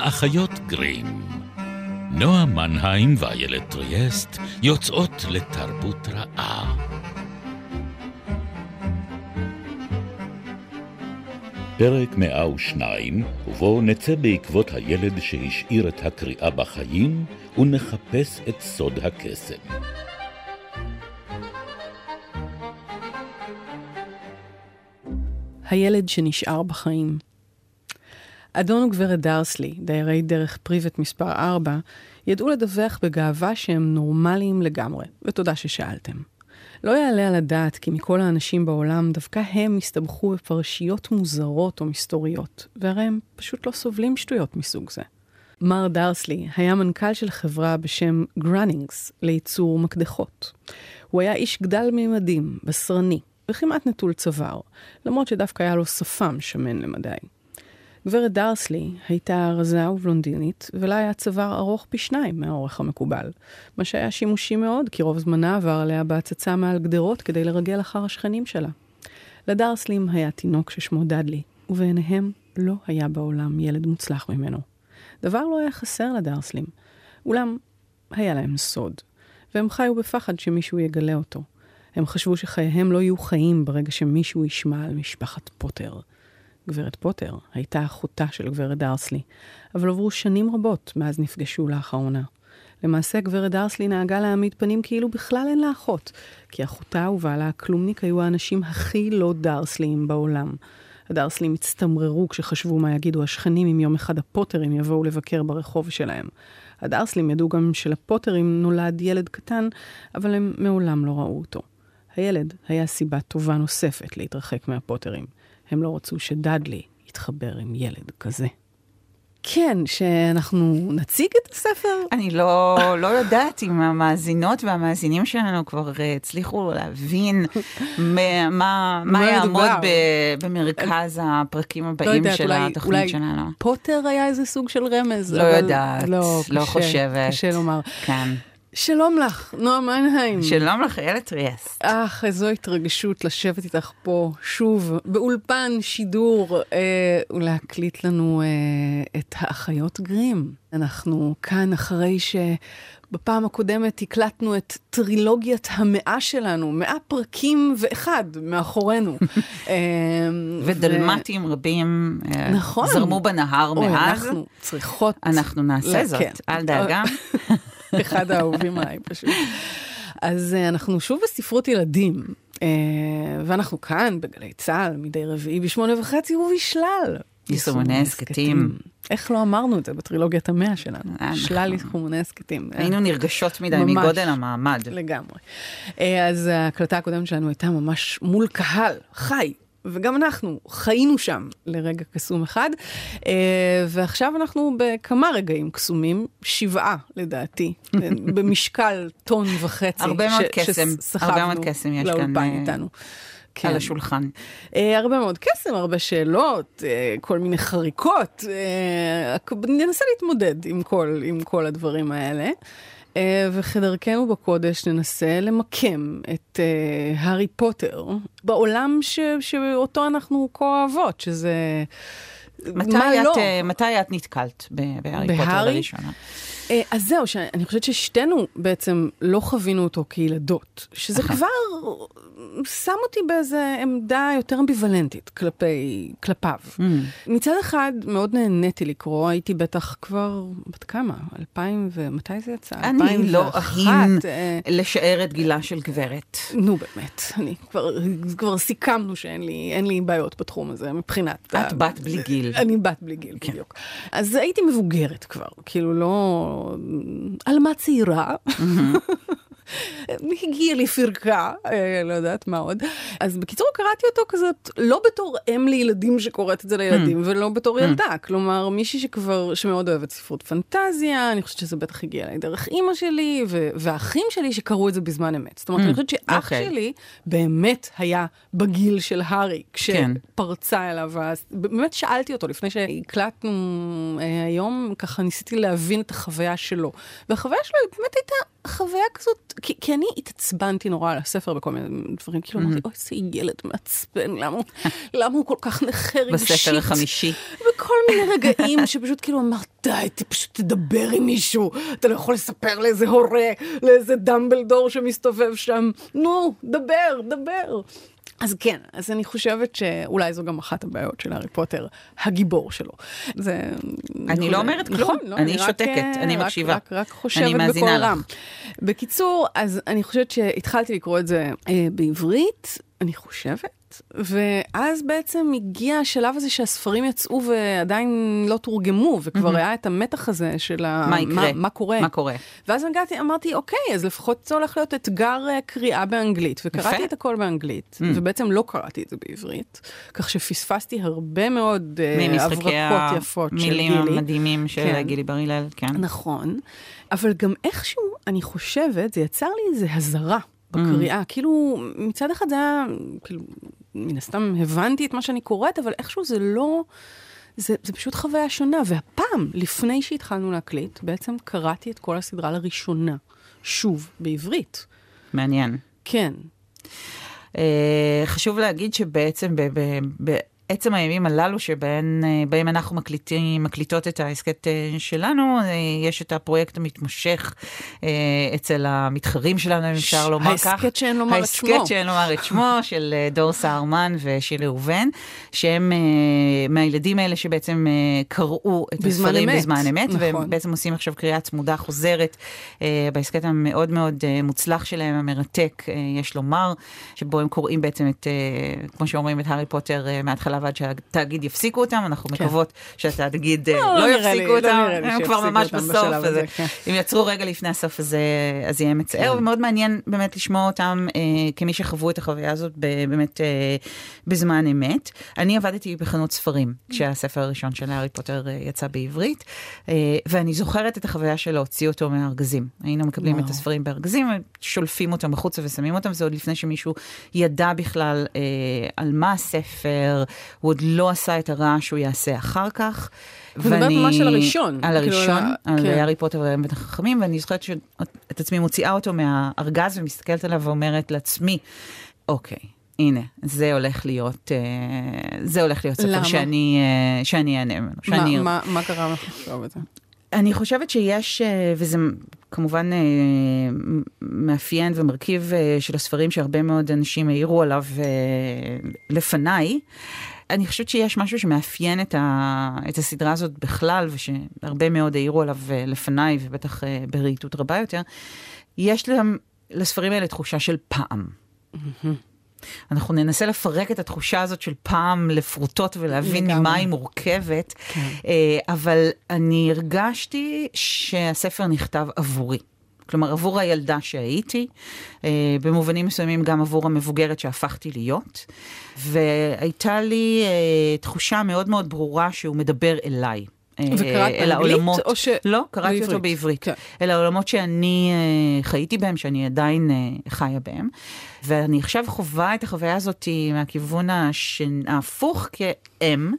האחיות גרים. נועה מנהיים ואיילת טריאסט יוצאות לתרבות רעה. פרק 102, ובו נצא בעקבות הילד שהשאיר את הקריאה בחיים, ונחפש את סוד הקסם. הילד שנשאר בחיים. אדון וגברת דרסלי, דיירי דרך פריבט מספר 4, ידעו לדווח בגאווה שהם נורמליים לגמרי, ותודה ששאלתם. לא יעלה על הדעת כי מכל האנשים בעולם, דווקא הם הסתבכו בפרשיות מוזרות או מסתוריות, והרי הם פשוט לא סובלים שטויות מסוג זה. מר דרסלי היה מנכ"ל של חברה בשם גרנינגס לייצור מקדחות. הוא היה איש גדל מימדים, בשרני, וכמעט נטול צוואר, למרות שדווקא היה לו שפם שמן למדי. גברת דרסלי הייתה רזה ובלונדינית, ולה היה צוואר ארוך פי שניים מהאורך המקובל, מה שהיה שימושי מאוד, כי רוב זמנה עבר עליה בהצצה מעל גדרות כדי לרגל אחר השכנים שלה. לדרסלים היה תינוק ששמו דדלי, ובעיניהם לא היה בעולם ילד מוצלח ממנו. דבר לא היה חסר לדרסלים, אולם היה להם סוד, והם חיו בפחד שמישהו יגלה אותו. הם חשבו שחייהם לא יהיו חיים ברגע שמישהו ישמע על משפחת פוטר. גברת פוטר הייתה אחותה של גברת דרסלי, אבל עברו שנים רבות מאז נפגשו לאחרונה. למעשה גברת דרסלי נהגה להעמיד פנים כאילו בכלל אין לה אחות, כי אחותה ובעלה הכלומניק היו האנשים הכי לא דרסליים בעולם. הדרסלים הצטמררו כשחשבו מה יגידו השכנים אם יום אחד הפוטרים יבואו לבקר ברחוב שלהם. הדרסלים ידעו גם שלפוטרים נולד ילד קטן, אבל הם מעולם לא ראו אותו. הילד היה סיבה טובה נוספת להתרחק מהפוטרים. הם לא רצו שדאדלי יתחבר עם ילד כזה. כן, שאנחנו נציג את הספר? אני לא, לא יודעת אם המאזינות והמאזינים שלנו כבר uh, הצליחו להבין מה, מה, מה יעמוד ב, במרכז הפרקים הבאים לא של אולי, התוכנית אולי שלנו. פוטר היה איזה סוג של רמז. לא יודעת, לא, לא קשה, חושבת. קשה לומר. כן. שלום לך, נועה מנהיים. שלום לך, איילת טריאסט. אך, איזו התרגשות לשבת איתך פה שוב באולפן שידור אה, ולהקליט לנו אה, את האחיות גרים. אנחנו כאן אחרי שבפעם הקודמת הקלטנו את טרילוגיית המאה שלנו, מאה פרקים ואחד מאחורינו. אה, ודלמטים ו... רבים אה, נכון. זרמו בנהר אוי, מאז. אנחנו צריכות... אנחנו נעשה זאת, כן. אל דאגה. אחד האהובים עליי פשוט. אז uh, אנחנו שוב בספרות ילדים, uh, ואנחנו כאן בגלי צה"ל מדי רביעי בשמונה וחצי ובשלל. יישומוני הסכתים. איך לא אמרנו את זה בטרילוגיית המאה שלנו? שלל יישומוני הסכתים. היינו נרגשות מדי מגודל המעמד. לגמרי. אז ההקלטה הקודמת שלנו הייתה ממש מול קהל, חי, וגם אנחנו חיינו שם לרגע קסום אחד, אה, ועכשיו אנחנו בכמה רגעים קסומים, שבעה לדעתי, במשקל טון וחצי. הרבה מאוד קסם, הרבה מאוד קסם יש כאן. לאולפן איתנו. כן. על השולחן. Uh, הרבה מאוד קסם, הרבה שאלות, uh, כל מיני חריקות. Uh, ננסה להתמודד עם כל, עם כל הדברים האלה. Uh, וכדרכנו בקודש ננסה למקם את uh, הארי פוטר בעולם ש, שאותו אנחנו כה אוהבות, שזה... מתי את, לא? Uh, מתי את נתקלת בהארי פוטר לראשונה? Uh, אז זהו, שאני חושבת ששתינו בעצם לא חווינו אותו כילדות, שזה כבר שם אותי באיזו עמדה יותר אמביוולנטית כלפי, כלפיו. Mm. מצד אחד, מאוד נהניתי לקרוא, הייתי בטח כבר, בת כמה? אלפיים ו... מתי זה יצא? אני לא אהין אה... לשער את גילה של גברת. נו באמת, אני כבר, כבר סיכמנו שאין לי, לי בעיות בתחום הזה מבחינת... את. בת בלי גיל. אני בת בלי גיל, כן. בדיוק. אז הייתי מבוגרת כבר, כאילו לא... ألماتيرا. הגיע לי פרקה, אה, לא יודעת מה עוד. אז בקיצור, קראתי אותו כזאת, לא בתור אם לילדים שקוראת את זה לילדים, mm. ולא בתור mm. ילדה. כלומר, מישהי שכבר, שמאוד אוהבת ספרות פנטזיה, אני חושבת שזה בטח הגיע אליי דרך אימא שלי, והאחים שלי שקראו את זה בזמן אמת. זאת אומרת, mm. אני חושבת שאח אוקיי. שלי באמת היה בגיל של הארי, כשפרצה כן. אליו, באמת שאלתי אותו לפני שהקלטנו אה, היום, ככה ניסיתי להבין את החוויה שלו. והחוויה שלו באמת הייתה חוויה כזאת, כי, כי אני התעצבנתי נורא על הספר בכל מיני דברים, כאילו אמרתי, אוי, איזה ילד מעצבן, למה, למה הוא כל כך נכה רגשית? בספר החמישי. וכל כל מיני רגעים שפשוט כאילו אמרת, די, פשוט תדבר עם מישהו, אתה לא יכול לספר לאיזה הורה, לאיזה דמבלדור שמסתובב שם, נו, דבר, דבר. אז כן, אז אני חושבת שאולי זו גם אחת הבעיות של הארי פוטר, הגיבור שלו. זה... אני לא אומרת כלום, נכון, לא, אני, אני שותקת, רק, אני מקשיבה. רק, רק, רק חושבת בקול רם. בקיצור, אז אני חושבת שהתחלתי לקרוא את זה אה, בעברית, אני חושבת. ואז בעצם הגיע השלב הזה שהספרים יצאו ועדיין לא תורגמו, וכבר mm-hmm. היה את המתח הזה של ה... מה יקרה? מה, מה קורה? מה קורה? ואז הגעתי, אמרתי, אוקיי, אז לפחות זה הולך להיות אתגר uh, קריאה באנגלית, וקראתי יפה. את הכל באנגלית, mm. ובעצם לא קראתי את זה בעברית, כך שפספסתי הרבה מאוד uh, הברקות יפות של גילי. מילים מדהימים של כן. גילי בר הלל, כן. נכון, אבל גם איכשהו, אני חושבת, זה יצר לי איזה הזרה. בקריאה. Mm. כאילו, מצד אחד זה היה, כאילו, מן הסתם הבנתי את מה שאני קוראת, אבל איכשהו זה לא... זה, זה פשוט חוויה שונה. והפעם, לפני שהתחלנו להקליט, בעצם קראתי את כל הסדרה לראשונה, שוב, בעברית. מעניין. כן. Uh, חשוב להגיד שבעצם ב- ב- ב- עצם הימים הללו שבהם אה, אנחנו מקליטים, מקליטות את ההסכת אה, שלנו, אה, יש את הפרויקט המתמשך אצל המתחרים שלנו, אם אפשר לומר כך. ההסכת שאין לומר את שמו. ההסכת שאין לומר את שמו, של דור סהרמן ושילי ראובן, שהם מהילדים האלה שבעצם קראו את הספרים בזמן אמת, נכון. והם בעצם עושים עכשיו קריאה צמודה חוזרת בהסכת המאוד מאוד מוצלח שלהם, המרתק, יש לומר, שבו הם קוראים בעצם את, כמו שאומרים, את הארי פוטר מההתחלה ועד שהתאגיד יפסיקו אותם, אנחנו כן. מקוות שהתאגיד אה, לא, לא יפסיקו לא אותם, הם כבר ממש בסוף, הזה, כן. אם יצרו רגע לפני הסוף הזה, אז יהיה מצער, כן. ומאוד מעניין באמת לשמוע אותם אה, כמי שחוו את החוויה הזאת באמת אה, בזמן אמת. אני עבדתי בחנות ספרים כשהספר הראשון של הארי פוטר אה, יצא בעברית, אה, ואני זוכרת את החוויה של להוציא אותו מהארגזים. היינו מקבלים וואו. את הספרים בארגזים, שולפים אותם החוצה ושמים אותם, זה עוד לפני שמישהו ידע בכלל אה, על מה הספר, הוא עוד לא עשה את הרעש שהוא יעשה אחר כך. ואני... מדברת ממש על הראשון. על כאילו, הראשון, על כן. הארי פוטר ואמת החכמים, ואני זוכרת שאת עצמי מוציאה אותו מהארגז ומסתכלת עליו ואומרת לעצמי, אוקיי, הנה, זה הולך להיות, אה, זה הולך להיות ספר שאני, אה, שאני אענה ממנו. שאני... מה, מה, מה קרה לך עכשיו בזה? אני חושבת שיש, אה, וזה כמובן מאפיין ומרכיב של הספרים שהרבה מאוד אנשים העירו עליו לפניי. אני חושבת שיש משהו שמאפיין את, ה, את הסדרה הזאת בכלל, ושהרבה מאוד העירו עליו לפניי, ובטח ברהיטות רבה יותר. יש להם, לספרים האלה תחושה של פעם. Mm-hmm. אנחנו ננסה לפרק את התחושה הזאת של פעם לפרוטות ולהבין לגמרי. ממה היא מורכבת, כן. אה, אבל אני הרגשתי שהספר נכתב עבורי. כלומר, עבור הילדה שהייתי, אה, במובנים מסוימים גם עבור המבוגרת שהפכתי להיות, והייתה לי אה, תחושה מאוד מאוד ברורה שהוא מדבר אליי. וקראת באנגלית או ש... לא, קראתי בעברית. אותו בעברית. כן. אל העולמות שאני חייתי בהם, שאני עדיין חיה בהם. ואני עכשיו חווה את החוויה הזאת מהכיוון הש... ההפוך כאם,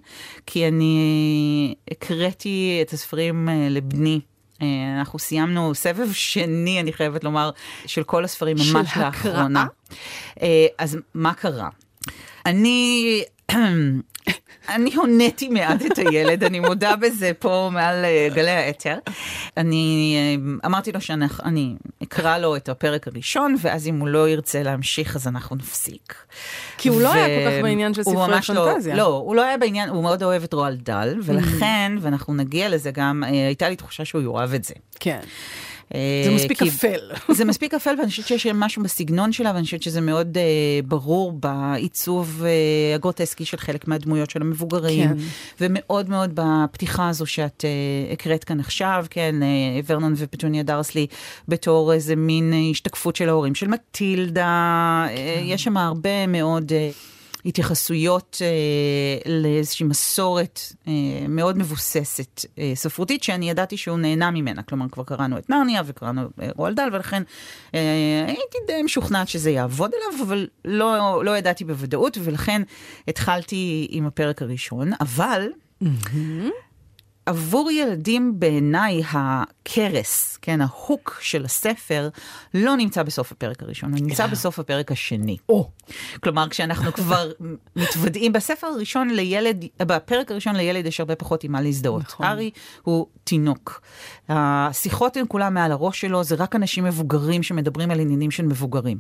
כי אני הקראתי את הספרים לבני. אנחנו סיימנו סבב שני, אני חייבת לומר, של כל הספרים ממש לאחרונה. של הקראה? אז מה קרה? אני אני הוניתי מעט את הילד, אני מודה בזה פה מעל אה, גלי האתר. אני אה, אמרתי לו שאני אקרא לו את הפרק הראשון, ואז אם הוא לא ירצה להמשיך אז אנחנו נפסיק. כי הוא ו... לא היה כל כך בעניין של ספרי לא- פנטזיה. לא, לא, הוא לא היה בעניין, הוא מאוד אוהב את רועל דל, ולכן, ואנחנו נגיע לזה גם, אה, הייתה לי תחושה שהוא יאהב את זה. כן. זה אה, מספיק אפל. זה מספיק אפל, ואני חושבת שיש משהו בסגנון שלה, ואני חושבת שזה מאוד uh, ברור בעיצוב uh, הגרוטסקי של חלק מהדמויות של המבוגרים, כן. ומאוד מאוד בפתיחה הזו שאת uh, הקראת כאן עכשיו, כן, uh, ורנון ופטוניה דרסלי, בתור איזה מין השתקפות של ההורים של מטילדה, כן. uh, יש שם הרבה מאוד... Uh, התייחסויות אה, לאיזושהי מסורת אה, מאוד מבוססת אה, ספרותית, שאני ידעתי שהוא נהנה ממנה. כלומר, כבר קראנו את נרניה וקראנו אה, רועל דל, ולכן אה, הייתי די משוכנעת שזה יעבוד עליו, אבל לא, לא ידעתי בוודאות, ולכן התחלתי עם הפרק הראשון, אבל... Mm-hmm. עבור ילדים בעיניי הכרס, כן, ההוק של הספר, לא נמצא בסוף הפרק הראשון, הוא נמצא בסוף הפרק השני. או. כלומר, כשאנחנו כבר מתוודעים בספר הראשון לילד, בפרק הראשון לילד יש הרבה פחות עם מה להזדהות. נכון. הארי הוא תינוק. השיחות הן כולן מעל הראש שלו, זה רק אנשים מבוגרים שמדברים על עניינים של מבוגרים.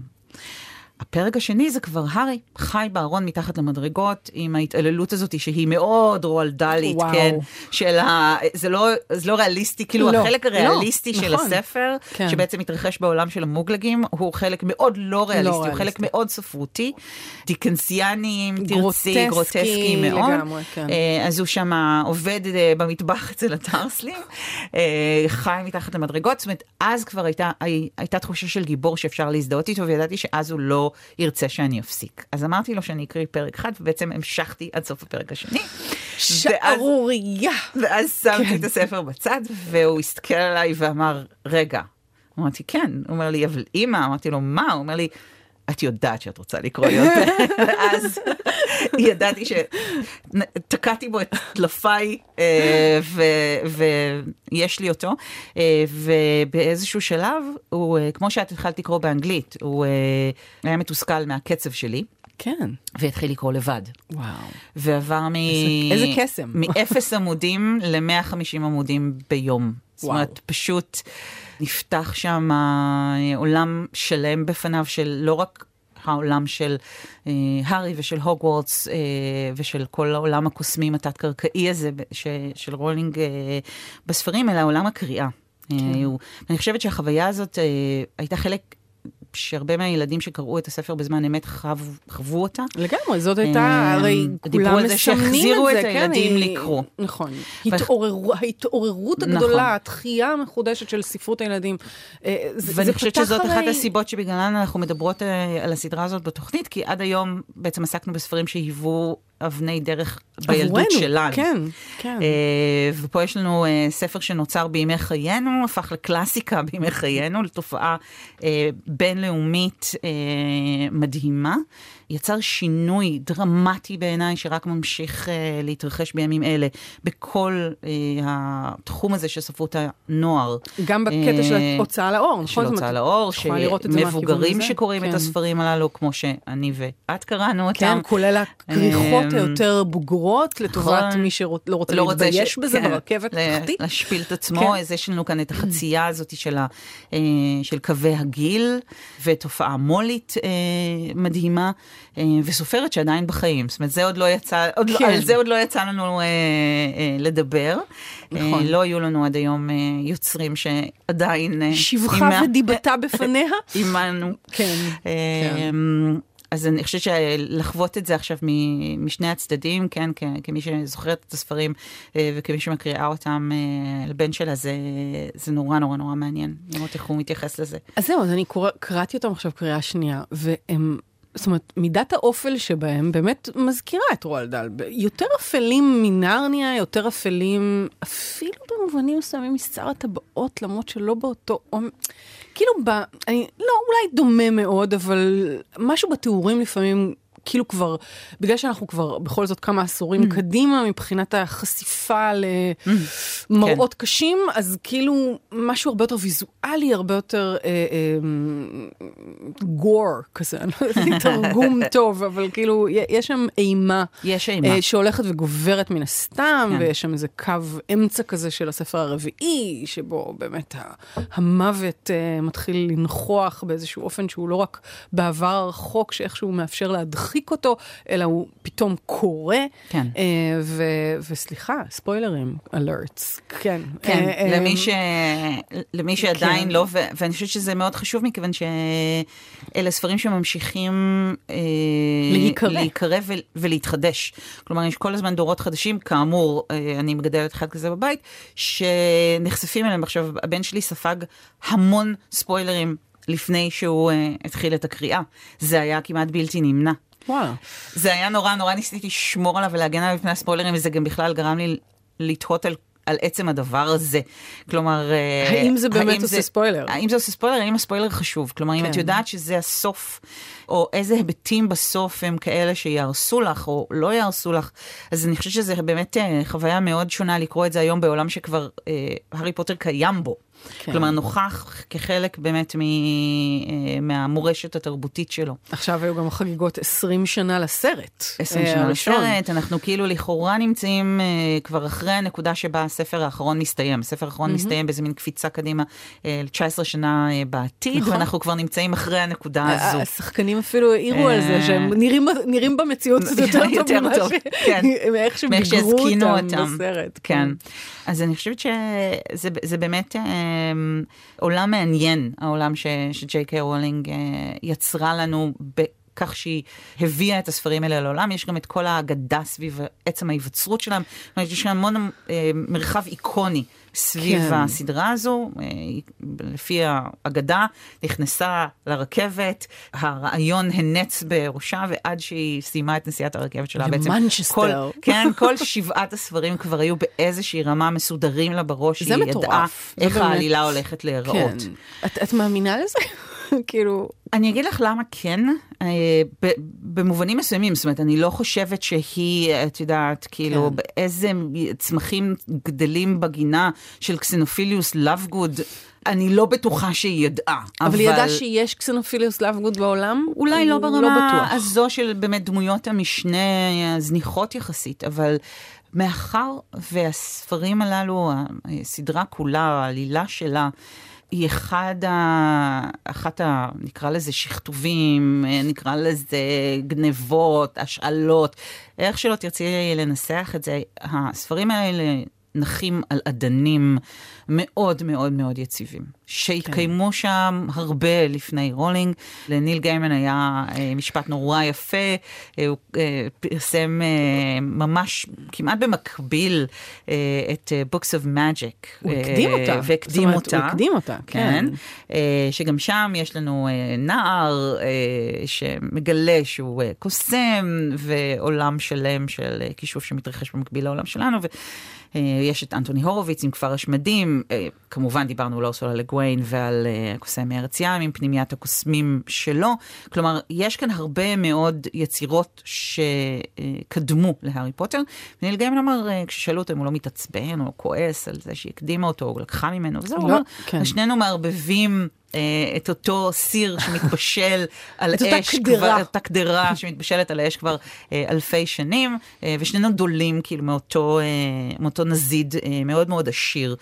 הפרק השני זה כבר הארי, חי בארון מתחת למדרגות, עם ההתעללות הזאת שהיא מאוד רועלדלית, כן? של ה... זה לא, זה לא ריאליסטי, כאילו לא, החלק לא, הריאליסטי לא, של נכון, הספר, כן. שבעצם מתרחש בעולם של המוגלגים, הוא חלק מאוד לא ריאליסטי, לא הוא ריאליסטי. חלק מאוד ספרותי, דיקנסיאני, אם תרצי, גרוטסקי מאוד. לגמרי, כן. אה, אז הוא שם עובד אה, במטבח אצל הטרסלים, אה, חי מתחת למדרגות, זאת אומרת, אז כבר הייתה, הייתה תחושה של גיבור שאפשר להזדהות איתו, וידעתי שאז הוא לא... ירצה שאני אפסיק. אז אמרתי לו שאני אקריא פרק אחד, ובעצם המשכתי עד סוף הפרק השני. שערורייה. ואז, ואז שמתי כן. את הספר בצד, והוא הסתכל עליי ואמר, רגע. אמרתי, כן. הוא אומר לי, אבל אימא, אמרתי לו, מה? הוא אומר לי, את יודעת שאת רוצה לקרוא יותר. ואז ידעתי שתקעתי בו את טלפיי, אה, ויש לי אותו. אה, ובאיזשהו שלב, הוא, אה, כמו שאת התחלת לקרוא באנגלית, הוא היה מתוסכל מהקצב שלי. כן. והתחיל לקרוא לבד. וואו. ועבר מ... איזה קסם. מאפס עמודים ל-150 עמודים ביום. וואו. זאת אומרת, פשוט נפתח שם עולם שלם בפניו של לא רק העולם של אה, הארי ושל הוגוורטס אה, ושל כל העולם הקוסמים התת-קרקעי הזה ש, של רולינג אה, בספרים, אלא עולם הקריאה. כן. אה, אני חושבת שהחוויה הזאת אה, הייתה חלק שהרבה מהילדים שקראו את הספר בזמן אמת חו, חוו אותה. לגמרי, זאת הייתה, אה, הרי כולם מסמנים את זה, שהחזירו את הילדים כן, לקרוא. נכון. ההתעוררות הגדולה, נכון. התחייה המחודשת של ספרות הילדים. אה, ואני חושבת שזאת אחת הסיבות שבגללן אנחנו מדברות אה, על הסדרה הזאת בתוכנית, כי עד היום בעצם עסקנו בספרים שהיוו אבני דרך בילדות עבורנו, שלנו. כן, כן. ופה יש לנו uh, ספר שנוצר בימי חיינו, הפך לקלאסיקה בימי חיינו, לתופעה uh, בינלאומית מדהימה. יצר שינוי דרמטי בעיניי, שרק ממשיך uh, להתרחש בימים אלה, בכל uh, התחום הזה של ספרות הנוער. גם בקטע uh, של ההוצאה לאור, נכון? של הוצאה לאור, שמבוגרים שקוראים כן. את הספרים הללו, כמו שאני ואת קראנו אותם. כן, כולל הכריכות היותר בוגרות, לטובת נכון. מי שלא רוצה לא להתבייש בזה כן, ברכבת תחתית. להשפיל את עצמו, כן. אז יש לנו כאן את החצייה הזאת של, ה, של קווי הגיל, ותופעה מולית מדהימה. אה, וסופרת שעדיין בחיים. זאת אומרת, זה עוד לא יצא, עוד לא- כן. לא, על זה עוד לא יצא לנו אה, אה, לדבר. נכון. אה, לא היו לנו עד היום אה, יוצרים שעדיין... אה, שבחה אימה, ודיבתה בפניה? עימנו. כן. אה, כן. אז אני חושבת שלחוות את זה עכשיו משני הצדדים, כן, כמי שזוכרת את הספרים אה, וכמי שמקריאה אותם אה, לבן שלה, זה, זה נורא נורא נורא מעניין לראות איך הוא מתייחס לזה. אז זהו, אז אני קורא, קראתי אותם עכשיו קריאה שנייה, והם... זאת אומרת, מידת האופל שבהם באמת מזכירה את רועל דל. יותר אפלים מנרניה, יותר אפלים, אפילו במובנים מסוימים משר הטבעות, למרות שלא באותו... כאילו, ב, אני, לא, אולי דומה מאוד, אבל משהו בתיאורים לפעמים כאילו כבר, בגלל שאנחנו כבר בכל זאת כמה עשורים mm. קדימה מבחינת החשיפה למראות mm. כן. קשים, אז כאילו משהו הרבה יותר ויזואלי, הרבה יותר אה, אה, גור כזה, אני לא יודעת תרגום טוב, אבל כאילו יש שם אימה. יש אימה. אה, שהולכת וגוברת מן הסתם, כן. ויש שם איזה קו אמצע כזה של הספר הרביעי, שבו באמת המוות אה, מתחיל לנכוח באיזשהו אופן שהוא לא רק בעבר הרחוק, שאיכשהו מאפשר להדחיק. להרחיק אותו, אלא הוא פתאום קורה. כן. אה, ו- וסליחה, ספוילרים, אלרטס. כן. כן, אה, אה, למי, ש... למי שעדיין כן. לא, ו- ואני חושבת שזה מאוד חשוב, מכיוון שאלה ספרים שממשיכים אה, להיקרא, להיקרא ו- ולהתחדש. כלומר, יש כל הזמן דורות חדשים, כאמור, אה, אני מגדלת אחד כזה בבית, שנחשפים אליהם. עכשיו, הבן שלי ספג המון ספוילרים לפני שהוא uh, התחיל את הקריאה. זה היה כמעט בלתי נמנע. וואלה. זה היה נורא, נורא ניסיתי לשמור עליו ולהגן עליו מפני הספוילרים, וזה גם בכלל גרם לי לתהות על, על עצם הדבר הזה. כלומר... אה, האם זה באמת האם עושה זה, ספוילר? האם זה עושה ספוילר? האם הספוילר חשוב? כלומר, כן. אם את. יודעת שזה הסוף, או איזה היבטים בסוף הם כאלה שיהרסו לך, או לא יהרסו לך, אז אני חושבת שזה באמת אה, חוויה מאוד שונה לקרוא את זה היום בעולם שכבר אה, הארי פוטר קיים בו. כן. כלומר, נוכח כחלק באמת מ, אה, מהמורשת התרבותית שלו. עכשיו היו גם חגיגות 20 שנה לסרט. 20 אה, שנה לסרט, אנחנו כאילו לכאורה נמצאים אה, כבר אחרי הנקודה שבה הספר האחרון מסתיים. הספר האחרון mm-hmm. מסתיים באיזה מין קפיצה קדימה ל-19 שנה בעתיד, נכון. ואנחנו כבר נמצאים אחרי הנקודה הזו. השחקנים אפילו העירו על זה, שהם נראים, נראים במציאות יותר טוב יותר טוב, כן. מאיך שהם ביגרו אותם בסרט. כן. כן. אז אני חושבת שזה באמת... אמ, עולם מעניין, העולם שג'יי קיי רולינג אה, יצרה לנו. כך שהיא הביאה את הספרים האלה לעולם, יש גם את כל האגדה סביב עצם ההיווצרות שלהם, יש שם המון אה, מרחב איקוני סביב כן. הסדרה הזו, אה, לפי האגדה, נכנסה לרכבת, הרעיון הנץ בראשה, ועד שהיא סיימה את נסיעת הרכבת שלה בעצם. מנצ'סטר. כן, כל שבעת הספרים כבר היו באיזושהי רמה מסודרים לה בראש, שהיא ידעה איך העלילה הולכת להיראות. כן. את, את מאמינה לזה? כאילו... אני אגיד לך למה כן, אה, במובנים מסוימים, זאת אומרת, אני לא חושבת שהיא, את יודעת, כאילו, כן. באיזה צמחים גדלים בגינה של קסנופיליוס לאבגוד. אני לא בטוחה שהיא ידעה. אבל, אבל היא ידעה שיש קסנופיליוס לאבגוד בעולם? אולי לא ברמה לא הזו של באמת דמויות המשנה הזניחות יחסית, אבל מאחר והספרים הללו, הסדרה כולה, העלילה שלה, היא אחד ה... אחת ה... נקרא לזה שכתובים, נקרא לזה גנבות, השאלות, איך שלא תרצי לנסח את זה, הספרים האלה נחים על אדנים מאוד מאוד מאוד יציבים, שהתקיימו כן. שם הרבה לפני רולינג. לניל גיימן היה אה, משפט נורא יפה, אה, הוא אה, פרסם ממש כמעט במקביל את Books of Magic. הוא הקדים אותה. והקדים אומרת, אותה. הוא הקדים אותה, כן. כן. שגם שם יש לנו נער שמגלה שהוא קוסם, ועולם שלם של כישוף שמתרחש במקביל לעולם שלנו. ו... אה, יש את אנטוני הורוביץ עם כפר השמדים, אה, כמובן דיברנו על אורסולה לגוויין ועל אה, הקוסם מארץ ים עם פנימיית הקוסמים שלו. כלומר, יש כאן הרבה מאוד יצירות שקדמו להארי פוטר. וניל גיימן אמר, כששאלו אותו אם הוא לא מתעצבן או כועס על זה שהקדימה אותו או לקחה ממנו, וזהו, לא, הוא אמר, כן. שנינו מערבבים את אותו סיר שמתבשל על אש, כבר, אותה קדרה שמתבשלת על האש כבר אה, אלפי שנים, אה, ושנינו דולים כאילו מאותו, מאותו נזיד מאוד מאוד עשיר.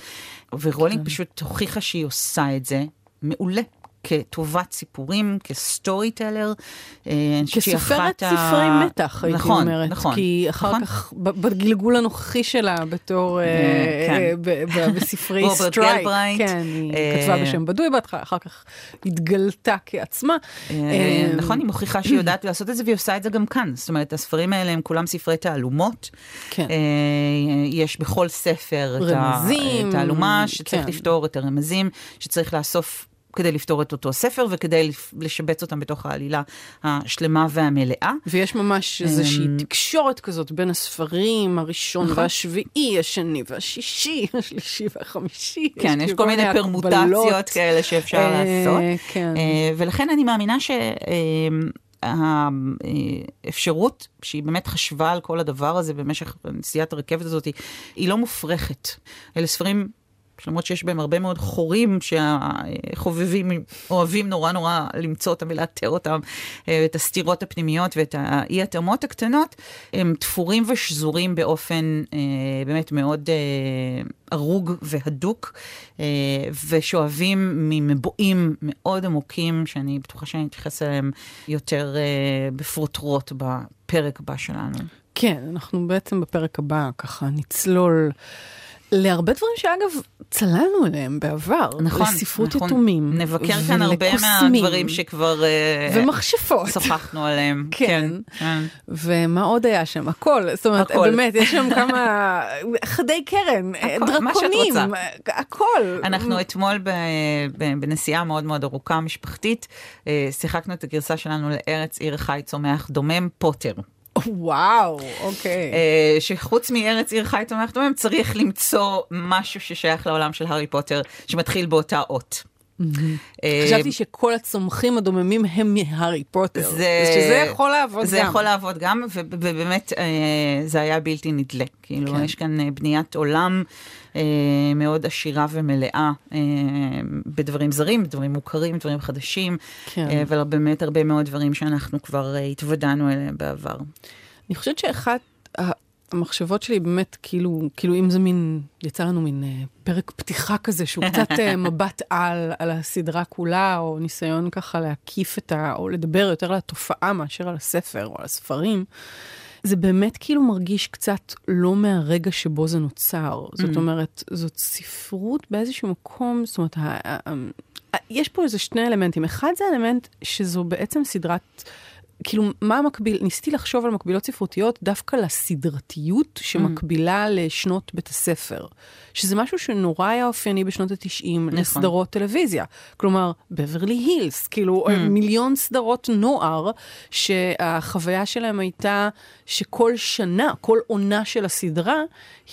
ורולינג כן. פשוט הוכיחה שהיא עושה את זה מעולה. כטובת סיפורים, כסטורי טלר. אה, כסופרת ספרי ה... מתח, הייתי נכון, אומרת. נכון, כי אחר נכון. כך, בגלגול הנוכחי שלה, בתור, אה, אה, כן. בספרי סטרייק, כן, היא כתבה בשם בדוי בהתחלה, אחר כך התגלתה כעצמה. נכון, היא מוכיחה שהיא יודעת לעשות את זה, והיא עושה את זה גם כאן. זאת אומרת, הספרים האלה הם כולם ספרי תעלומות. כן. יש בכל ספר את התעלומה שצריך כן. לפתור, את הרמזים שצריך לאסוף כדי לפתור את אותו ספר וכדי לשבץ אותם בתוך העלילה השלמה והמלאה. ויש ממש איזושהי אמ, תקשורת כזאת בין הספרים, הראשון נכון. והשביעי, השני והשישי, השלישי והחמישי. כן, יש, כל מיני פרמוטציות כאלה שאפשר אה, לעשות. כן. אה, ולכן אני מאמינה ש... האפשרות שהיא באמת חשבה על כל הדבר הזה במשך נסיעת הרכבת הזאת, היא לא מופרכת. אלה ספרים למרות שיש בהם הרבה מאוד חורים שהחובבים אוהבים נורא נורא למצוא אותם ולאתר אותם, אה, את הסתירות הפנימיות ואת האי-התאמות הקטנות, הם תפורים ושזורים באופן אה, באמת מאוד אה, ארוג והדוק, ושואבים ממבואים מאוד עמוקים, שאני בטוחה שאני אתייחס אליהם יותר בפרוטרוט בפרק הבא שלנו. כן, אנחנו בעצם בפרק הבא ככה נצלול. להרבה דברים שאגב, צללנו אליהם בעבר. נכון, לספרות נכון. יתומים. נבקר כאן הרבה מהדברים שכבר... אה, ומכשפות. שוחחנו עליהם. כן. כן. כן. ומה עוד היה שם? הכל. זאת אומרת, הכל. באמת, יש שם כמה חדי קרן, הכל, דרקונים, הכל. אנחנו אתמול בנסיעה מאוד מאוד ארוכה משפחתית, אה, שיחקנו את הגרסה שלנו לארץ עיר חי צומח דומם פוטר. וואו, אוקיי. אה, שחוץ מארץ עיר חי תומך דומם, צריך למצוא משהו ששייך לעולם של הארי פוטר, שמתחיל באותה אות. אה, חשבתי שכל הצומחים הדוממים הם מהארי פוטר, שזה יכול לעבוד גם. זה יכול לעבוד גם, ובאמת אה, זה היה בלתי נדלה. כאילו, כן. יש כאן אה, בניית עולם מאוד עשירה ומלאה בדברים זרים, בדברים מוכרים, דברים חדשים, כן. ובאמת הרבה מאוד דברים שאנחנו כבר התוודענו אליהם בעבר. אני חושבת שאחת... המחשבות שלי באמת, כאילו, כאילו אם זה מין, יצא לנו מין אה, פרק פתיחה כזה, שהוא קצת אה, מבט על, על הסדרה כולה, או ניסיון ככה להקיף את ה... או לדבר יותר על התופעה מאשר על הספר או על הספרים. זה באמת כאילו מרגיש קצת לא מהרגע שבו זה נוצר. זאת mm. אומרת, זאת ספרות באיזשהו מקום, זאת אומרת, יש פה איזה שני אלמנטים. אחד זה אלמנט שזו בעצם סדרת... כאילו, מה המקביל? ניסיתי לחשוב על מקבילות ספרותיות דווקא לסדרתיות שמקבילה mm. לשנות בית הספר. שזה משהו שנורא היה אופייני בשנות ה-90 נכון. לסדרות טלוויזיה. כלומר, בברלי הילס, כאילו mm. מיליון סדרות נוער, שהחוויה שלהם הייתה שכל שנה, כל עונה של הסדרה,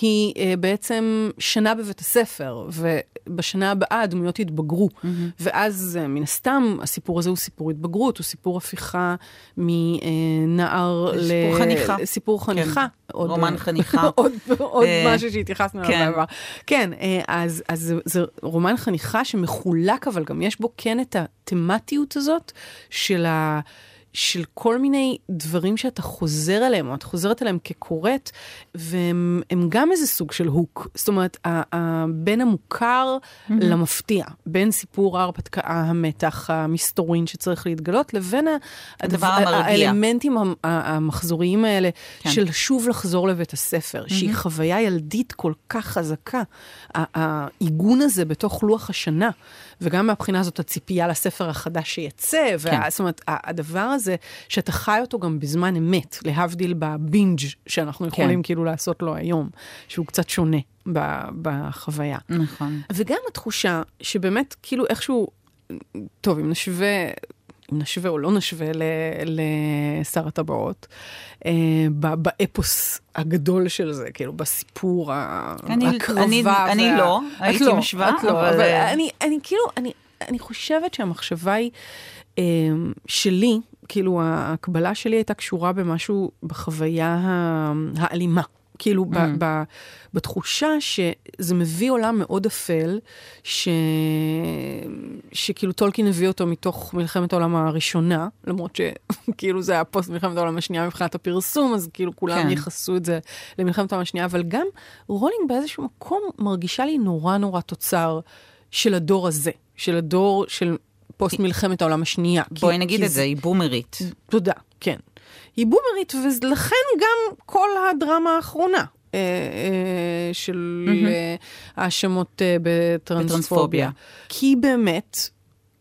היא uh, בעצם שנה בבית הספר, ובשנה הבאה הדמויות יתבגרו. Mm-hmm. ואז, uh, מן הסתם, הסיפור הזה הוא סיפור התבגרות, הוא סיפור הפיכה מנער ל... סיפור חניכה. סיפור חניכה. כן. עוד, רומן חניכה. עוד, עוד uh, משהו שהתייחסנו אליו כן. בעבר. כן, אז, אז זה, זה רומן חניכה שמחולק, אבל גם יש בו כן את התמטיות הזאת של ה... של כל מיני דברים שאתה חוזר עליהם, או את חוזרת עליהם כקוראת, והם גם איזה סוג של הוק. זאת אומרת, בין המוכר mm-hmm. למפתיע, בין סיפור ההרפתקה, המתח, המסתורין שצריך להתגלות, לבין הדבר המרגיע. האלמנטים המחזוריים האלה, כן. של שוב לחזור לבית הספר, mm-hmm. שהיא חוויה ילדית כל כך חזקה. העיגון הזה בתוך לוח השנה. וגם מהבחינה הזאת הציפייה לספר החדש שיצא, כן. וה, זאת אומרת, הדבר הזה, שאתה חי אותו גם בזמן אמת, להבדיל בבינג' שאנחנו כן. יכולים כאילו לעשות לו היום, שהוא קצת שונה בחוויה. נכון. וגם התחושה שבאמת, כאילו איכשהו, טוב, אם נשווה אם נשווה או לא נשווה לשר הטבעות, אה, באפוס הגדול של זה, כאילו בסיפור, אני, הקרבה. אני, וה... אני לא, הייתי לא, משווה, את לא, אבל... אבל אני, אני כאילו, אני, אני חושבת שהמחשבה היא אה, שלי, כאילו ההקבלה שלי הייתה קשורה במשהו, בחוויה האלימה. כאילו, mm. ב, ב, בתחושה שזה מביא עולם מאוד אפל, ש, שכאילו טולקין הביא אותו מתוך מלחמת העולם הראשונה, למרות שכאילו זה היה פוסט מלחמת העולם השנייה מבחינת הפרסום, אז כאילו כולם כן. ייחסו את זה למלחמת העולם השנייה, אבל גם רולינג באיזשהו מקום מרגישה לי נורא נורא תוצר של הדור הזה, של הדור של פוסט מלחמת העולם השנייה. בואי כי, נגיד כי את זה, היא בומרית. תודה, כן. היא בומרית, ולכן גם כל הדרמה האחרונה. אה, אה, של האשמות אה, בטרנספוביה. כי באמת,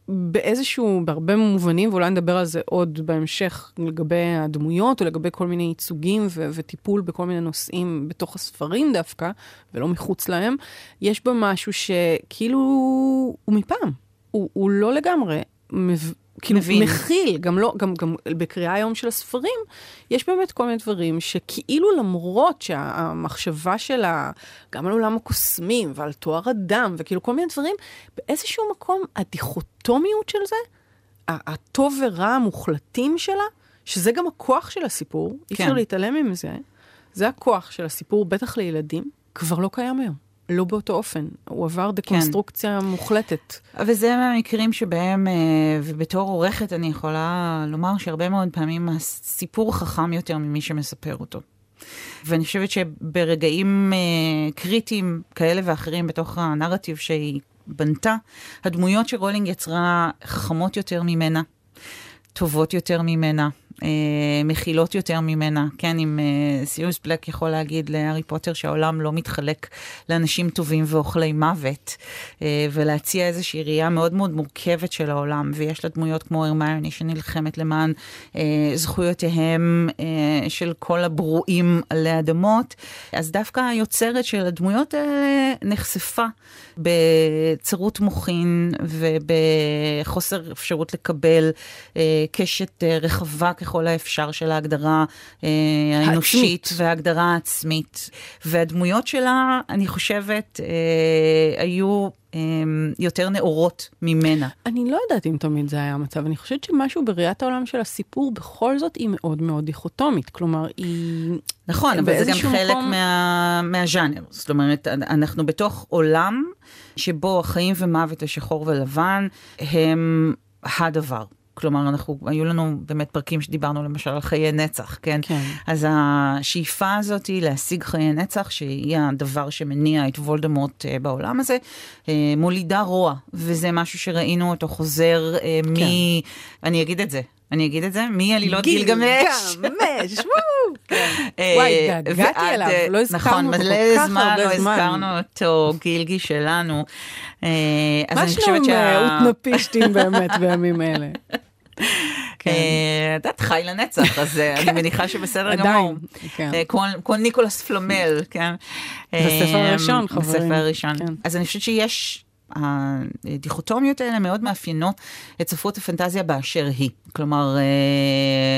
באיזשהו, בהרבה מובנים, ואולי נדבר על זה עוד בהמשך לגבי הדמויות, או לגבי כל מיני ייצוגים ו- וטיפול בכל מיני נושאים בתוך הספרים דווקא, ולא מחוץ להם, יש בה משהו שכאילו הוא מפעם. הוא, הוא לא לגמרי כאילו מבין. מכיל, גם לא, גם, גם בקריאה היום של הספרים, יש באמת כל מיני דברים שכאילו למרות שהמחשבה שלה, גם על עולם הקוסמים ועל תואר אדם, וכאילו כל מיני דברים, באיזשהו מקום הדיכוטומיות של זה, הטוב ורע המוחלטים שלה, שזה גם הכוח של הסיפור, כן. אי אפשר כן. להתעלם מזה, זה הכוח של הסיפור, בטח לילדים, כבר לא קיים היום. לא באותו אופן, הוא עבר דקונסטרוקציה כן. מוחלטת. וזה מהמקרים שבהם, אה, ובתור עורכת אני יכולה לומר שהרבה מאוד פעמים הסיפור חכם יותר ממי שמספר אותו. ואני חושבת שברגעים אה, קריטיים כאלה ואחרים בתוך הנרטיב שהיא בנתה, הדמויות שרולינג יצרה חכמות יותר ממנה, טובות יותר ממנה, מכילות יותר ממנה. כן, אם אה, סיריוס בלק יכול להגיד להארי פוטר שהעולם לא מתחלק לאנשים טובים ואוכלי מוות, אה, ולהציע איזושהי ראייה מאוד מאוד מורכבת של העולם, ויש לה דמויות כמו הרמיוני שנלחמת למען אה, זכויותיהם אה, של כל הברואים עלי אדמות, אז דווקא היוצרת של הדמויות האלה נחשפה בצרות מוחין ובחוסר אפשרות לקבל אה, קשת אה, רחבה. ככל האפשר של ההגדרה אה, האנושית וההגדרה העצמית. והדמויות שלה, אני חושבת, אה, היו... יותר נאורות ממנה. אני לא יודעת אם תמיד זה היה המצב, אני חושבת שמשהו בראיית העולם של הסיפור, בכל זאת היא מאוד מאוד דיכוטומית. כלומר, היא... נכון, אבל זה גם חלק מקום... מה, מהז'אנר. זאת אומרת, אנחנו בתוך עולם שבו החיים ומוות, השחור ולבן, הם הדבר. כלומר, אנחנו, היו לנו באמת פרקים שדיברנו למשל על חיי נצח, כן? כן. אז השאיפה הזאת היא להשיג חיי נצח, שהיא הדבר שמניע את וולדמורט uh, בעולם הזה, uh, מולידה רוע, וזה משהו שראינו אותו חוזר כן. מ... אני אגיד את זה, אני אגיד את זה, מעלילות גילגמש. גילגמש, וואו. כן. וואי, התגעגעתי אליו, לא הזכרנו אותו כל כך הרבה זמן. נכון, מלא זמן לא הזכרנו אותו, גילגי שלנו. מה שלום אוטנפיסטים באמת בימים אלה? כן. אה, את יודעת, חי לנצח, אז אה, אני מניחה שבסדר גמור. כן. אה, כמו ניקולס פלומל, כן. בספר הראשון, חברים. בספר הראשון. כן. אז אני חושבת שיש... הדיכוטומיות האלה מאוד מאפיינות את ספרות הפנטזיה באשר היא. כלומר,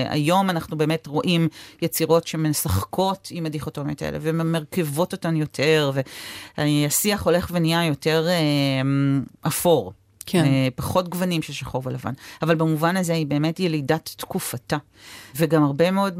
היום אנחנו באמת רואים יצירות שמשחקות עם הדיכוטומיות האלה וממרכבות אותן יותר, והשיח הולך ונהיה יותר אפור. כן. אה, פחות גוונים של שחור ולבן. אבל במובן הזה היא באמת ילידת תקופתה. וגם הרבה מאוד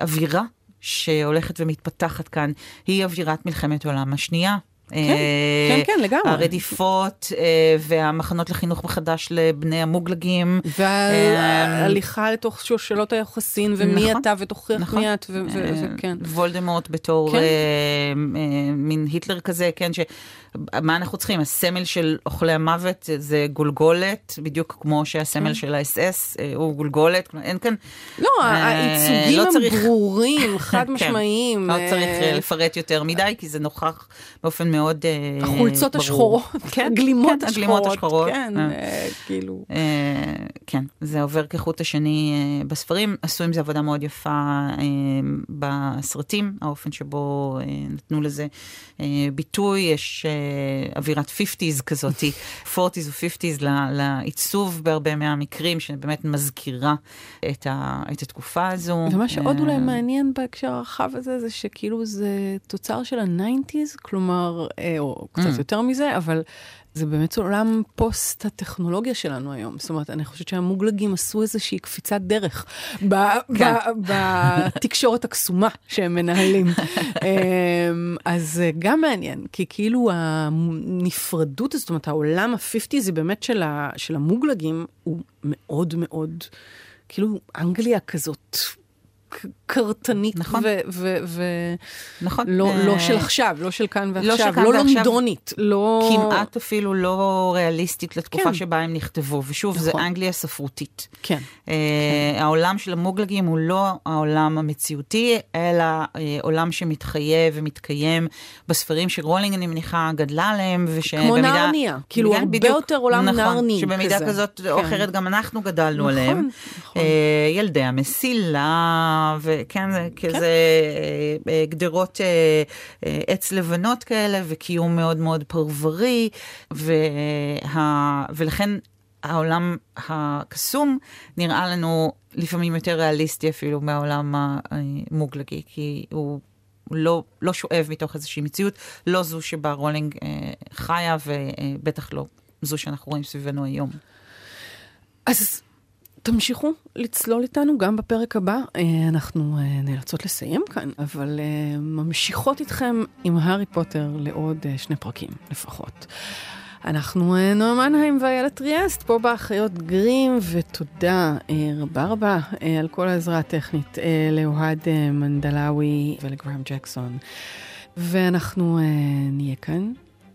מהאווירה שהולכת ומתפתחת כאן, היא אווירת מלחמת העולם השנייה. כן, אה, כן, כן, לגמרי. הרדיפות אה, והמחנות לחינוך מחדש לבני המוגלגים. וההליכה לתוך שושלות היחסין, ומי נכון, אתה ותוכיח נכון. מי את, וכן. וולדמורט בתור כן. מין היטלר כזה, כן, מה אנחנו צריכים? הסמל של אוכלי המוות זה גולגולת, בדיוק כמו שהסמל כן. של האס-אס אה, הוא גולגולת. אין כאן... לא, אה, העיצוגים לא הם. ברורים, חד כן, משמעיים. לא אה... צריך אה, לפרט יותר מדי, כי זה נוכח באופן מאוד אה, החולצות ברור. השחורות, כן, הגלימות כן, השחורות. הגלימות השחורות. כן, אה. אה, כאילו. כן, זה עובר כחוט השני בספרים. עשו עם זה עבודה מאוד יפה בסרטים, האופן שבו נתנו לזה ביטוי. יש... אווירת 50's כזאתי, 40's ו-50's לעיצוב בהרבה מהמקרים, שבאמת מזכירה את, ה, את התקופה הזו. ומה שעוד אולי מעניין בהקשר הרחב הזה, זה שכאילו זה תוצר של ה-90's, כלומר, או קצת mm. יותר מזה, אבל זה באמת עולם פוסט הטכנולוגיה שלנו היום. זאת אומרת, אני חושבת שהמוגלגים עשו איזושהי קפיצת דרך כן. בתקשורת הקסומה שהם מנהלים. אמ, אז גם מעניין, כי כאילו הנפרדות, זאת אומרת, העולם ה-50 זה באמת של המוגלגים, הוא מאוד מאוד, כאילו, אנגליה כזאת. קרטנית, נכון, ו... ו, ו נכון. לא, אה... לא של עכשיו, לא של כאן ועכשיו, לא, של כאן לא ועכשיו, לונדונית, לא... כמעט אפילו לא ריאליסטית לתקופה כן. שבה הם נכתבו, ושוב, נכון. זה אנגליה ספרותית. כן. אה, כן. העולם של המוגלגים הוא לא העולם המציאותי, אלא אה, עולם שמתחייב ומתקיים בספרים שרולינג, אני מניחה, גדלה עליהם, ושבמידה... כמו נרניה, כאילו הרבה בדיוק, יותר עולם נכון, נרני שבמידה כזה. כזאת כן. או אחרת גם אנחנו גדלנו נכון, עליהם. נכון. אה, ילדי המסילה. וכן, כן. כזה אה, אה, גדרות אה, עץ לבנות כאלה, וקיום מאוד מאוד פרברי, וה, ולכן העולם הקסום נראה לנו לפעמים יותר ריאליסטי אפילו מהעולם המוגלגי, כי הוא לא, לא שואב מתוך איזושהי מציאות, לא זו שבה רולינג אה, חיה, ובטח לא זו שאנחנו רואים סביבנו היום. אז תמשיכו לצלול איתנו גם בפרק הבא. אה, אנחנו אה, נאלצות לסיים כאן, אבל אה, ממשיכות איתכם עם הארי פוטר לעוד שני פרקים לפחות. אנחנו נועה מנהיים ואיילת טריאסט, פה באחיות גרים, ותודה רבה רבה על כל העזרה הטכנית לאוהד מנדלאווי ולגרם ג'קסון. ואנחנו נהיה כאן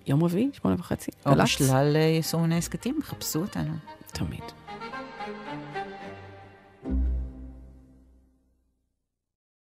יום רביעי, שמונה וחצי. או בשלל יישומוני הסכתים, חפשו אותנו. תמיד.